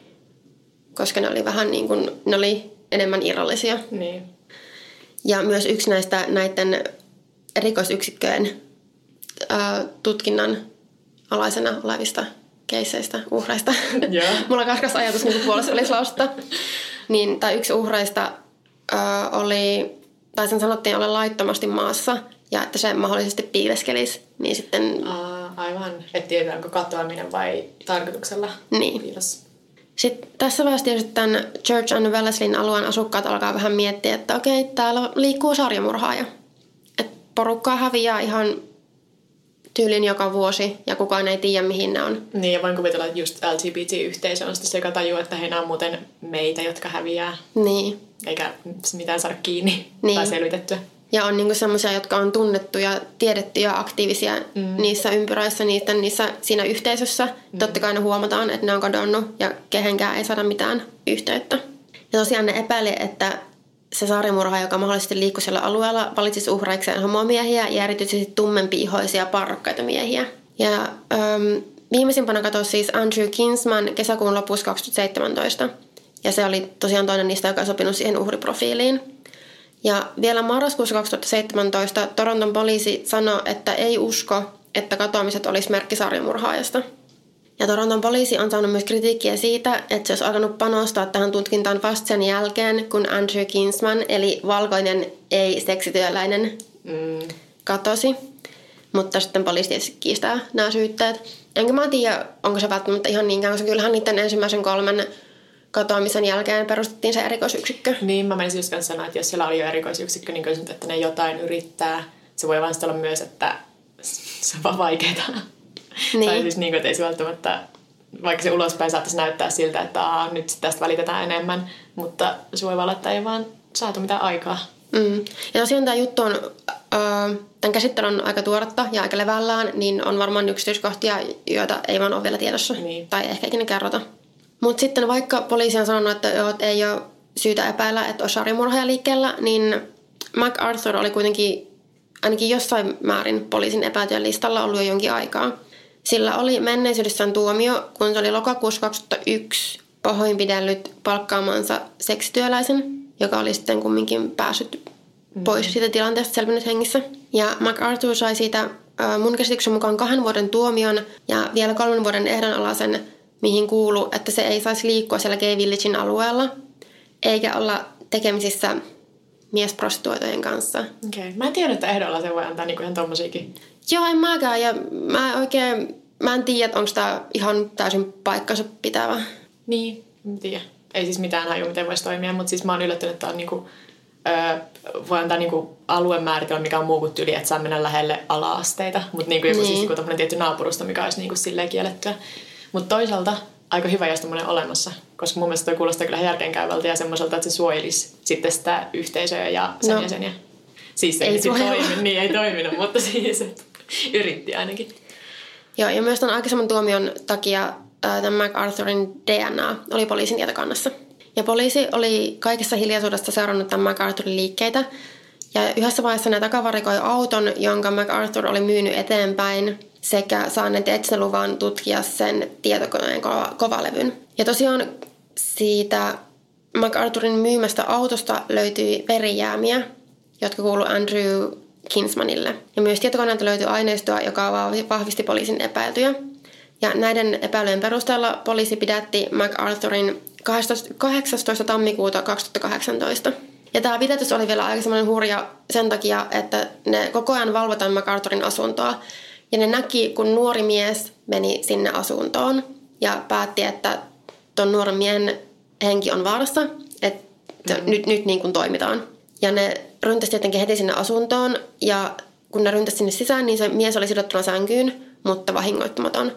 koska ne oli vähän niin kuin, ne oli enemmän irrallisia. Niin. Ja myös yksi näistä näiden rikosyksikköjen ää, tutkinnan alaisena olevista keisseistä, uhreista. Joo. Mulla on kaskas ajatus niin lausta. Niin, tai yksi uhreista ää, oli, tai sen sanottiin olla laittomasti maassa ja että se mahdollisesti piileskelisi. Niin sitten, Aa, aivan. Et tiedä, onko katoaminen vai tarkoituksella Niin. piilossa. sitten tässä vaiheessa tietysti tämän Church and Wellesleyn alueen asukkaat alkaa vähän miettiä, että okei, täällä liikkuu sarjamurhaaja. Että porukkaa häviää ihan tyylin joka vuosi ja kukaan ei tiedä mihin ne on. Niin, ja voin kuvitella, että just LGBT-yhteisö on sitten se, joka tajuu, että he on muuten meitä, jotka häviää, Niin. eikä mitään saada kiinni Niin. tai selvitettyä. Ja on niinku semmoisia, jotka on tunnettuja, tiedettyjä, aktiivisia mm. niissä ympyröissä, niitä, niissä, siinä yhteisössä. Mm. Totta kai ne huomataan, että ne on kadonnut ja kehenkään ei saada mitään yhteyttä. Ja tosiaan ne epäili, että se saarimurha, joka mahdollisesti liikkui siellä alueella, valitsisi uhraikseen homomiehiä ja erityisesti tummempi-ihoisia parrokkaita miehiä. Ja äm, viimeisimpänä katosi siis Andrew Kinsman kesäkuun lopussa 2017. Ja se oli tosiaan toinen niistä, joka sopinut siihen uhriprofiiliin. Ja vielä marraskuussa 2017 Toronton poliisi sanoi, että ei usko, että katoamiset olisi merkki sarjamurhaajasta. Ja Toronton poliisi on saanut myös kritiikkiä siitä, että se olisi alkanut panostaa tähän tutkintaan vasta sen jälkeen, kun Andrew Kinsman, eli valkoinen ei-seksityöläinen, Mm. katosi. Mutta sitten poliisi tietysti kiistää nämä syytteet. Enkä mä tiedä, onko se välttämättä ihan niinkään, koska kyllähän niiden ensimmäisen kolmen katoamisen jälkeen perustettiin se erikoisyksikkö. Niin, mä menisin just sanoa, että jos siellä oli jo erikoisyksikkö, niin kyllä että ne jotain yrittää. Se voi vaan olla myös, että se on vaan vaikeaa. Niin. Tai siis niin kuin, että ei se välttämättä, vaikka se ulospäin saattaisi näyttää siltä, että Aa, nyt tästä välitetään enemmän, mutta se voi olla, että ei vaan saatu mitään aikaa. Mm. Ja tosiaan tämä juttu on, äh, tämän käsittely on aika tuoretta ja aika levällään, niin on varmaan yksityiskohtia, joita ei vaan ole vielä tiedossa. Niin. Tai ehkä ikinä kerrota. Mutta sitten vaikka poliisi on sanonut, että, joo, ei ole syytä epäillä, että on sarjamurhaaja liikkeellä, niin MacArthur oli kuitenkin ainakin jossain määrin poliisin epäiltyjen listalla ollut jo jonkin aikaa. Sillä oli menneisyydessään tuomio, kun se oli lokakuussa 2001 pahoinpidellyt palkkaamansa seksityöläisen, joka oli sitten kumminkin päässyt pois siitä tilanteesta selvinnyt hengissä. Ja MacArthur sai siitä mun käsityksen mukaan kahden vuoden tuomion ja vielä kolmen vuoden ehdonalaisen, mihin kuuluu, että se ei saisi liikkua siellä Gay Villagein alueella, eikä olla tekemisissä miesprostituoitojen kanssa. Okei. Okay. Mä en tiedä, että ehdolla se voi antaa niinku ihan tommosiakin. Joo, en mäkään. Ja mä oikein, mä en tiedä, onko tämä ihan täysin paikkansa pitävä. Niin, en tiedä. Ei siis mitään haju, miten voisi toimia, mutta siis mä oon yllättynyt, että on niinku, öö, voi antaa niinku aluemääritelmä, mikä on muu kuin tyli, että saa mennä lähelle ala-asteita. Mutta niinku joku niin. siis joku tietty naapurusto, mikä olisi niinku silleen kiellettyä. Mutta toisaalta aika hyvä, jos tämmöinen olemassa. Koska mun mielestä toi kuulostaa kyllä järkeenkäyvältä ja semmoiselta, että se suojelisi sitten sitä yhteisöä ja sen no. jäseniä. Siis se ei, ei toimi, niin ei toiminut, mutta siis yritti ainakin. Joo, ja myös tämän aikaisemman tuomion takia tämän MacArthurin DNA oli poliisin tietokannassa. Ja poliisi oli kaikessa hiljaisuudessa seurannut tämän MacArthurin liikkeitä. Ja yhdessä vaiheessa ne takavarikoi auton, jonka MacArthur oli myynyt eteenpäin sekä saaneet etsintäluvan tutkia sen tietokoneen kova, kovalevyn. Ja tosiaan siitä MacArthurin myymästä autosta löytyi verijäämiä, jotka kuului Andrew Kinsmanille. Ja myös tietokoneelta löytyi aineistoa, joka vahvisti poliisin epäiltyjä. Ja näiden epäilyjen perusteella poliisi pidätti MacArthurin 18. tammikuuta 2018. Ja tämä pidätys oli vielä aika semmoinen hurja sen takia, että ne koko ajan valvotaan MacArthurin asuntoa. Ja ne näki, kun nuori mies meni sinne asuntoon ja päätti, että tuon nuoren miehen henki on vaarassa, että mm. nyt, nyt niin kuin toimitaan. Ja ne ryntäsi tietenkin heti sinne asuntoon ja kun ne ryntäsi sinne sisään, niin se mies oli sidottuna sänkyyn, mutta vahingoittamaton.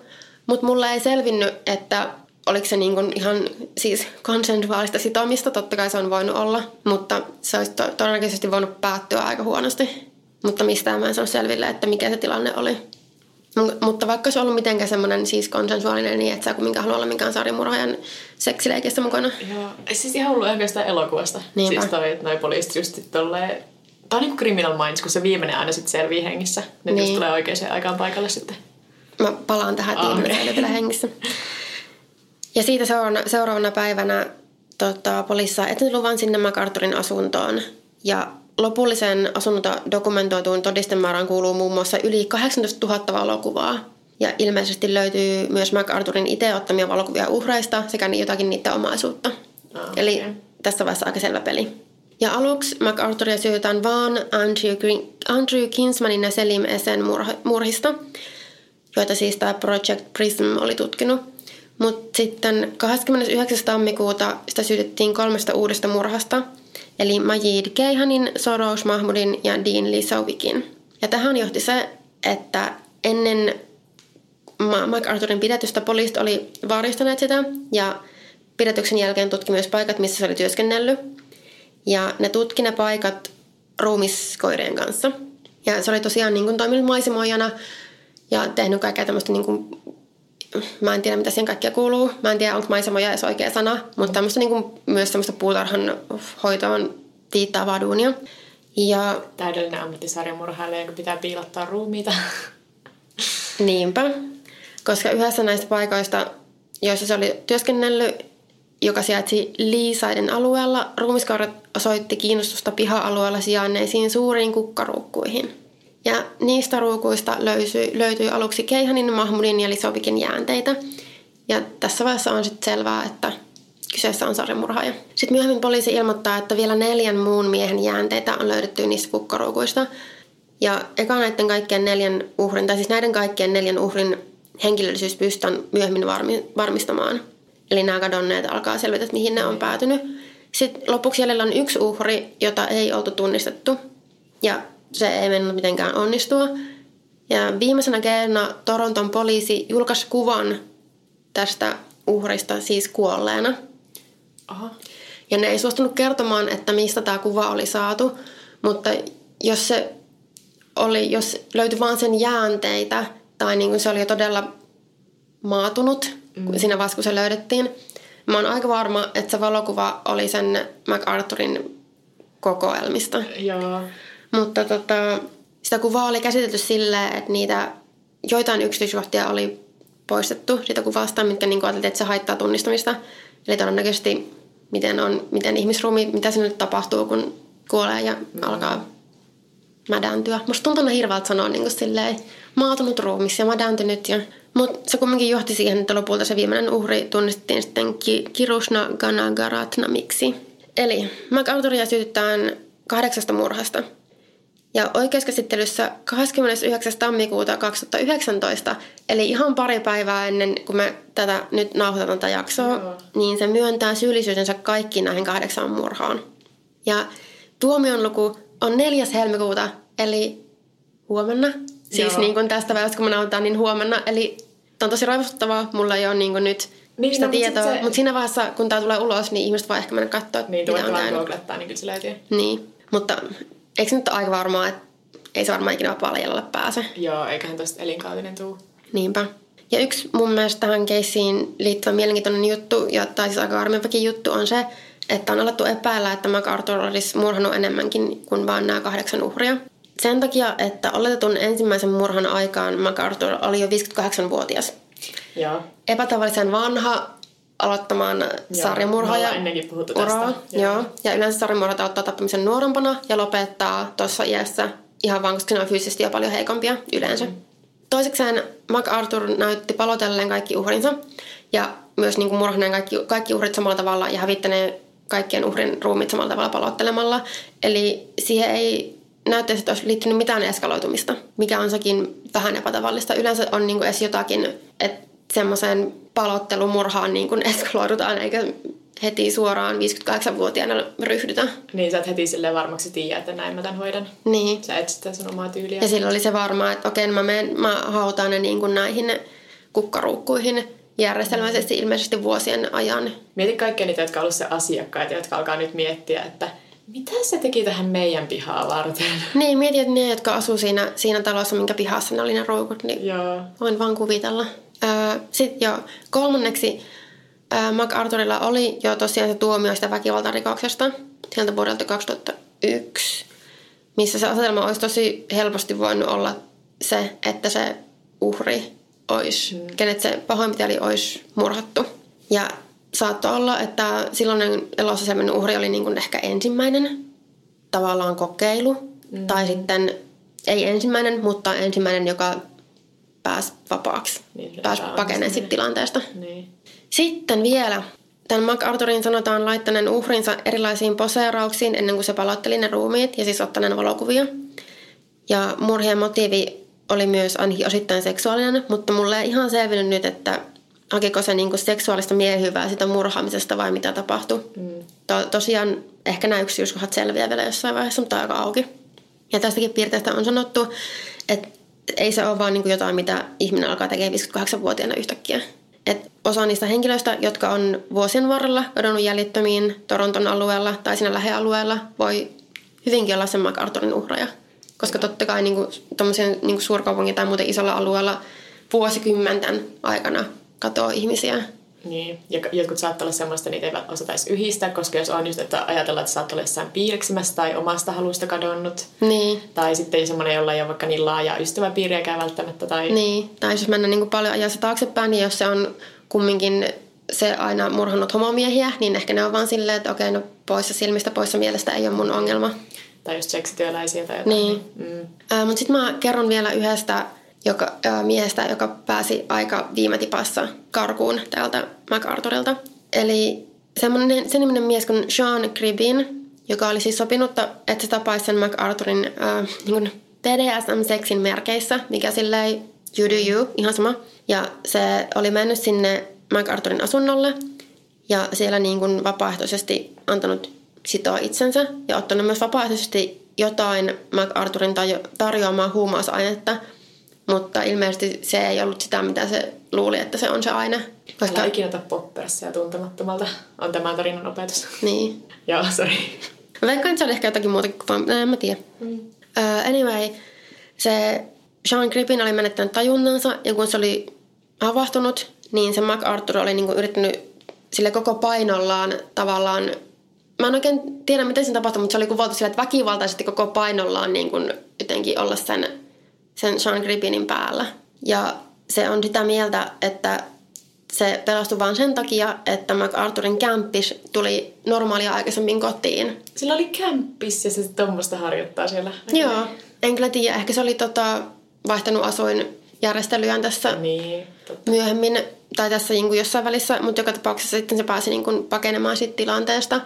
Mutta mulle ei selvinnyt, että oliko se niin kuin ihan siis konsensuaalista sitomista, totta kai se on voinut olla, mutta se olisi to- todennäköisesti voinut päättyä aika huonosti. Mutta mistään mä en saa selville, että mikä se tilanne oli. Mutta vaikka se on ollut mitenkään semmoinen siis konsensuaalinen, niin et sä kumminkaan halua olla minkään sarimurhaajan seksileikissä mukana. Joo, siis ihan ollut oikeastaan elokuvasta. Niinpä. Siis toi, että noi poliisit just tolleen... Tää on niinku Criminal Minds, kun se viimeinen aina sitten selvii hengissä. Ne niin. just tulee oikeaan aikaan paikalle sitten. Mä palaan tähän, että viimeinen vielä hengissä. Ja siitä seuraavana, seuraavana päivänä tota, poliisi saa luvan sinne MacArthurin asuntoon. Ja Lopulliseen asunnota dokumentoituun todistemäärään kuuluu muun muassa yli 18 000 valokuvaa. Ja ilmeisesti löytyy myös MacArthurin itse ottamia valokuvia uhreista sekä jotakin niiden omaisuutta. Oh, okay. Eli tässä vaiheessa aika selvä peli. Ja aluksi MacArthuria syytetään vaan Andrew, Green, Andrew Kinsmanin ja Selim Esen murhista, joita siis tämä Project Prism oli tutkinut. Mutta sitten 29. tammikuuta sitä syytettiin kolmesta uudesta murhasta – eli Majid Keihanin, Soros Mahmudin ja Dean Lisovikin. Ja tähän johti se, että ennen MacArthurin pidätystä poliisit oli vaaristaneet sitä ja pidätyksen jälkeen tutki myös paikat, missä se oli työskennellyt. Ja ne tutki ne paikat ruumiskoireen kanssa. Ja se oli tosiaan niin kuin toiminut maisemoijana ja tehnyt kaikkea tämmöistä niin kuin mä en tiedä mitä siihen kaikkea kuuluu. Mä en tiedä, onko maisemoja edes oikea sana, mutta tämmöistä niin kuin, myös tämmöistä puutarhan hoitoon tiittaavaa duunia. Ja, Täydellinen ammattisarjamurhailija, jonka pitää piilottaa ruumiita. Niinpä, koska yhdessä näistä paikoista, joissa se oli työskennellyt, joka sijaitsi Liisaiden alueella, ruumiskaurat osoitti kiinnostusta piha-alueella sijainneisiin suuriin kukkaruukkuihin – ja niistä ruukuista löysyi, löytyi aluksi Keihanin, Mahmudin ja Lisovikin jäänteitä. Ja tässä vaiheessa on sitten selvää, että kyseessä on sarjamurhaaja. Sitten myöhemmin poliisi ilmoittaa, että vielä neljän muun miehen jäänteitä on löydetty niistä kukkaruukuista. Ja eka näiden kaikkien neljän uhrin, tai siis näiden kaikkien neljän uhrin henkilöllisyys pystytään myöhemmin varmi, varmistamaan. Eli nämä kadonneet alkaa selvitä, että mihin ne on päätynyt. Sitten lopuksi jäljellä on yksi uhri, jota ei oltu tunnistettu. Ja se ei mennyt mitenkään onnistua. Ja viimeisenä kerrana Toronton poliisi julkaisi kuvan tästä uhrista siis kuolleena. Aha. Ja ne ei suostunut kertomaan, että mistä tämä kuva oli saatu, mutta jos se oli, jos löytyi vain sen jäänteitä, tai niin kuin se oli jo todella maatunut mm. siinä vaiheessa, kun se löydettiin, mä oon aika varma, että se valokuva oli sen MacArthurin kokoelmista. Joo. Mutta tota, sitä kuvaa oli käsitelty silleen, että niitä joitain yksityiskohtia oli poistettu siitä kuvasta, mitkä niin ajateltiin, että se haittaa tunnistamista. Eli todennäköisesti miten, on, miten ihmisruumi, mitä sinne tapahtuu, kun kuolee ja mm. alkaa mädäntyä. Musta tuntuu hirveältä sanoa niin kuin silleen, maatunut ruumis ja mädäntynyt. Ja... Mutta se kumminkin johti siihen, että lopulta se viimeinen uhri tunnistettiin sitten ki- Kirushna Ganagaratnamiksi. Eli MacArthuria syytetään kahdeksasta murhasta. Ja oikeuskäsittelyssä 29. tammikuuta 2019, eli ihan pari päivää ennen kuin me tätä nyt nauhoitetaan tätä jaksoa, Joo. niin se myöntää syyllisyytensä kaikkiin näihin kahdeksaan murhaan. Ja tuomion luku on 4. helmikuuta, eli huomenna. Siis Joo. niin kuin tästä välissä, kun me nauhoitetaan, niin huomenna. Eli tämä on tosi raivostuttavaa. Mulla ei ole niin kuin nyt niin, sitä no, tietoa. Mutta se... siinä vaiheessa, kun tämä tulee ulos, niin ihmiset voi ehkä mennä katsoa, niin, mitä on käynyt. niin kyllä se löytyy. Niin, mutta eikö se nyt ole aika varmaa, että ei se varmaan ikinä paljalle pääse. Joo, eiköhän tosta elinkautinen tuu. Niinpä. Ja yksi mun mielestä tähän keissiin liittyvä mielenkiintoinen juttu, ja, tai siis aika varmimpakin juttu, on se, että on alettu epäillä, että MacArthur olisi murhannut enemmänkin kuin vain nämä kahdeksan uhria. Sen takia, että oletetun ensimmäisen murhan aikaan MacArthur oli jo 58-vuotias. Joo. Epätavallisen vanha aloittamaan sarjamurhaaja. Tästä. Joo. Joo. Ja yleensä sarjamurhat ottaa tappamisen nuorempana ja lopettaa tuossa iässä ihan vaan, koska ne on fyysisesti jo paljon heikompia yleensä. Mm. Toisekseen MacArthur näytti palotelleen kaikki uhrinsa ja myös niin kuin murhaneen kaikki, kaikki uhrit samalla tavalla ja hävittäneen kaikkien uhrin ruumit samalla tavalla palottelemalla. Eli siihen ei näyttäisi, että olisi liittynyt mitään eskaloitumista, mikä on sekin vähän epätavallista. Yleensä on niin kuin edes jotakin, että semmoiseen palottelumurhaan niin kuin eskaloidutaan, eikä heti suoraan 58-vuotiaana ryhdytä. Niin, sä et heti sille varmaksi tiedä, että näin mä tämän hoidan. Niin. Sä et sitä sun omaa tyyliä. Ja silloin oli se varmaa, että okei, mä, menen, mä hautaan ne niin kuin näihin kukkaruukkuihin järjestelmällisesti ilmeisesti vuosien ajan. Mieti kaikkia niitä, jotka on ollut se asiakkaita, jotka alkaa nyt miettiä, että mitä se teki tähän meidän pihaa varten? Niin, mieti, että ne, jotka asuu siinä, siinä talossa, minkä pihassa ne oli ne ruukut, niin Joo. voin vaan kuvitella. Öö, Sitten jo kolmanneksi MacArthurilla oli jo tosiaan se tuomio sitä väkivaltarikoksesta sieltä vuodelta 2001, missä se asetelma olisi tosi helposti voinut olla se, että se uhri olisi, mm. kenet se pahoinpiteli olisi murhattu. Ja saattoi olla, että silloinen elossa semmoinen uhri oli niin kuin ehkä ensimmäinen tavallaan kokeilu. Mm. Tai sitten ei ensimmäinen, mutta ensimmäinen, joka pääsi vapaaksi. Niin, pääsi pakenemaan siitä tilanteesta. Niin. Sitten vielä Tämän MacArthurin sanotaan laittaneen uhrinsa erilaisiin poseerauksiin ennen kuin se palotteli ne ruumiit ja siis ottaneen valokuvia. Ja murhien motiivi oli myös ainakin osittain seksuaalinen, mutta mulle ei ihan selvinnyt nyt, että hakiko se niinku seksuaalista miehyvää sitä murhaamisesta vai mitä tapahtui. Mm. To, tosiaan ehkä nämä yksityiskohdat selviää vielä jossain vaiheessa, mutta aika auki. Ja tästäkin piirteestä on sanottu, että ei se ole vaan niinku jotain, mitä ihminen alkaa tekemään 58-vuotiaana yhtäkkiä. Et osa niistä henkilöistä, jotka on vuosien varrella kadonnut jäljittömiin Toronton alueella tai siinä lähialueella, voi hyvinkin olla sen MacArthurin uhraja. Koska totta kai niin niin suurkaupungin tai muuten isolla alueella vuosikymmenten aikana katoaa ihmisiä. Niin, ja jotkut saattaa olla semmoista, niitä ei osata edes yhdistää, koska jos on just, että ajatellaan, että saattaa olla jossain piiriksimässä tai omasta halusta kadonnut. Niin. Tai sitten semmoinen, jolla ei ole vaikka niin laaja ystäväpiiriäkään välttämättä. Tai... Niin, tai jos mennään niin kuin paljon ajassa taaksepäin, niin jos se on kumminkin se aina murhannut homomiehiä, niin ehkä ne on vaan silleen, että okei, no poissa silmistä, poissa mielestä ei ole mun ongelma. Tai just seksityöläisiä tai jotain. Niin. Mm. Äh, Mutta sitten mä kerron vielä yhdestä joka, äh, miehestä, joka pääsi aika viime tipassa karkuun täältä MacArthurilta. Eli semmoinen, se niminen mies kuin Sean Cribin, joka oli siis sopinut, että se tapaisi sen MacArthurin äh, niin BDSM-seksin merkeissä, mikä silleen you do you, ihan sama. Ja se oli mennyt sinne MacArthurin asunnolle ja siellä niin kuin vapaaehtoisesti antanut sitoa itsensä ja ottanut myös vapaaehtoisesti jotain MacArthurin tarjoamaa huumausainetta, mutta ilmeisesti se ei ollut sitä, mitä se luuli, että se on se aine. Koska... Älä ikinä poppersia tuntemattomalta. On tämä tarinan opetus. Niin. Joo, sorry. Vaikka se oli ehkä jotakin muutakin kuin en mä tiedä. Mm. Uh, anyway, se Sean Crippin oli menettänyt tajunnansa ja kun se oli havahtunut, niin se MacArthur oli niin kuin yrittänyt sille koko painollaan tavallaan Mä en oikein tiedä, miten se tapahtui, mutta se oli kuvattu sille, että väkivaltaisesti koko painollaan niin kuin jotenkin olla sen, sen Sean Crippinin päällä. Ja se on sitä mieltä, että se pelastui vain sen takia, että MacArthurin kämppis tuli normaalia aikaisemmin kotiin. Sillä oli kämppis ja se tuommoista harjoittaa siellä. Joo. En kyllä tiedä, ehkä se oli tota, vaihtanut asuinjärjestelyään tässä Niin, totta. myöhemmin, tai tässä niin kuin jossain välissä, mutta joka tapauksessa sitten se pääsi niin kuin pakenemaan siitä tilanteesta.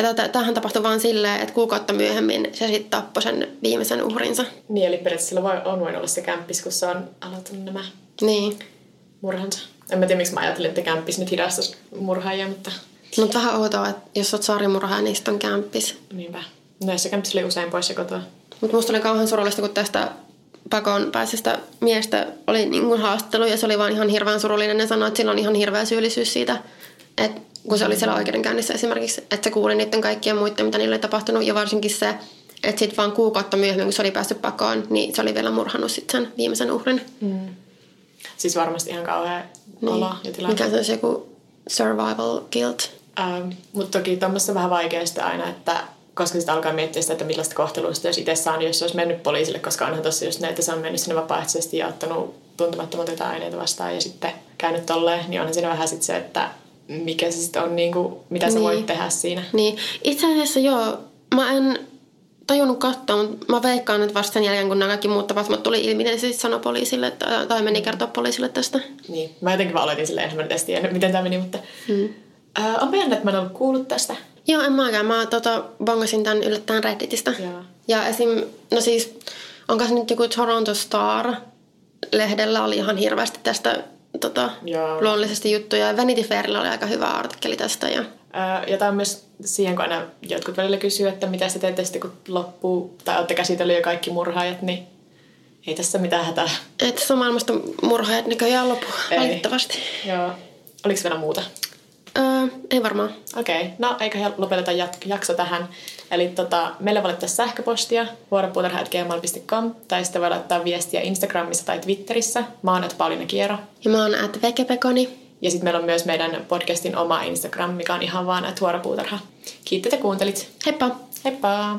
Ja tätä, tämähän tapahtui vaan silleen, että kuukautta myöhemmin se sitten tappoi sen viimeisen uhrinsa. Niin, eli periaatteessa sillä voi, on voinut olla se kämppis, kun se on aloittanut nämä Niin. murhansa. En mä tiedä, miksi mä ajattelin, että kämppis nyt hidastaisi murhaajia, mutta Mutta vähän outoa, että jos olet saarimurhaaja, niin sitten on kämppis. niinpä. Näissä kämppis oli usein pois ja kotoa. Mutta musta oli kauhean surullista, kun tästä pakoon pääsestä miestä oli niin kuin haastattelu ja se oli vaan ihan hirveän surullinen. Ne sanoi, että sillä on ihan hirveä syyllisyys siitä, että kun se oli siellä oikeudenkäynnissä esimerkiksi, että se kuuli niiden kaikkien muiden, mitä niille oli tapahtunut ja varsinkin se, että sitten vaan kuukautta myöhemmin, kun se oli päässyt pakoon, niin se oli vielä murhannut sitten sen viimeisen uhrin. Siis varmasti ihan kauhea Niin. olo ja tilanne. Mikä se olisi joku survival guilt. Ähm, mutta toki tuommoista vähän vaikea sitä aina, että koska sitten alkaa miettiä sitä, että millaista kohtelua sitä olisi itse saanut, jos se olisi mennyt poliisille, koska onhan tossa just näitä, että se on mennyt sinne vapaaehtoisesti ja ottanut tuntemattomat jotain aineita vastaan ja sitten käynyt tolleen, niin onhan siinä vähän sitten se, että mikä se sitten on, niin kuin, mitä sä Niin. voit tehdä siinä. Niin, itse asiassa joo, mä en tajunnut katsoa, mutta mä veikkaan, että vasta sen jälkeen, kun nämä kaikki muut tapahtumat tuli ilmi, niin se sitten sanoi poliisille, tai, meni kertoa poliisille tästä. Niin. Mä jotenkin vaan aloitin silleen, että mä en tiedä, miten tämä meni, mutta... Mm. Äh, onpa jännä, että mä en ollut kuullut tästä. Joo, en mäkään. Mä tota, bongasin tämän yllättäen Redditistä. Joo. Ja esim, no siis, onko se nyt joku Toronto Star lehdellä oli ihan hirveästi tästä tota, Joo. luonnollisesti juttuja. Ja Vanity Fairilla oli aika hyvä artikkeli tästä. Ja, ja tämä on myös siihen, kun aina jotkut välillä kysyy, että mitä te teette sitten, kun loppuu, tai olette käsitellyt jo kaikki murhaajat, niin ei tässä mitään hätää. että se maailmasta murhaajat näköjään lopu, Ei. valitettavasti. Joo. Oliko vielä muuta? Öö, ei varmaan. Okei, okay. no eiköhän lopeteta jat- jakso tähän. Eli tota, meille voi laittaa sähköpostia vuoropuutarha.gmail.com tai sitten voi laittaa viestiä Instagramissa tai Twitterissä. Mä oon Pauliina Kiero. Ja mä oon at Vekepekoni. Ja sitten meillä on myös meidän podcastin oma Instagram, mikä on ihan vaan vuoropuutarha. Kiitos, että kuuntelit. Heippa! Heippa!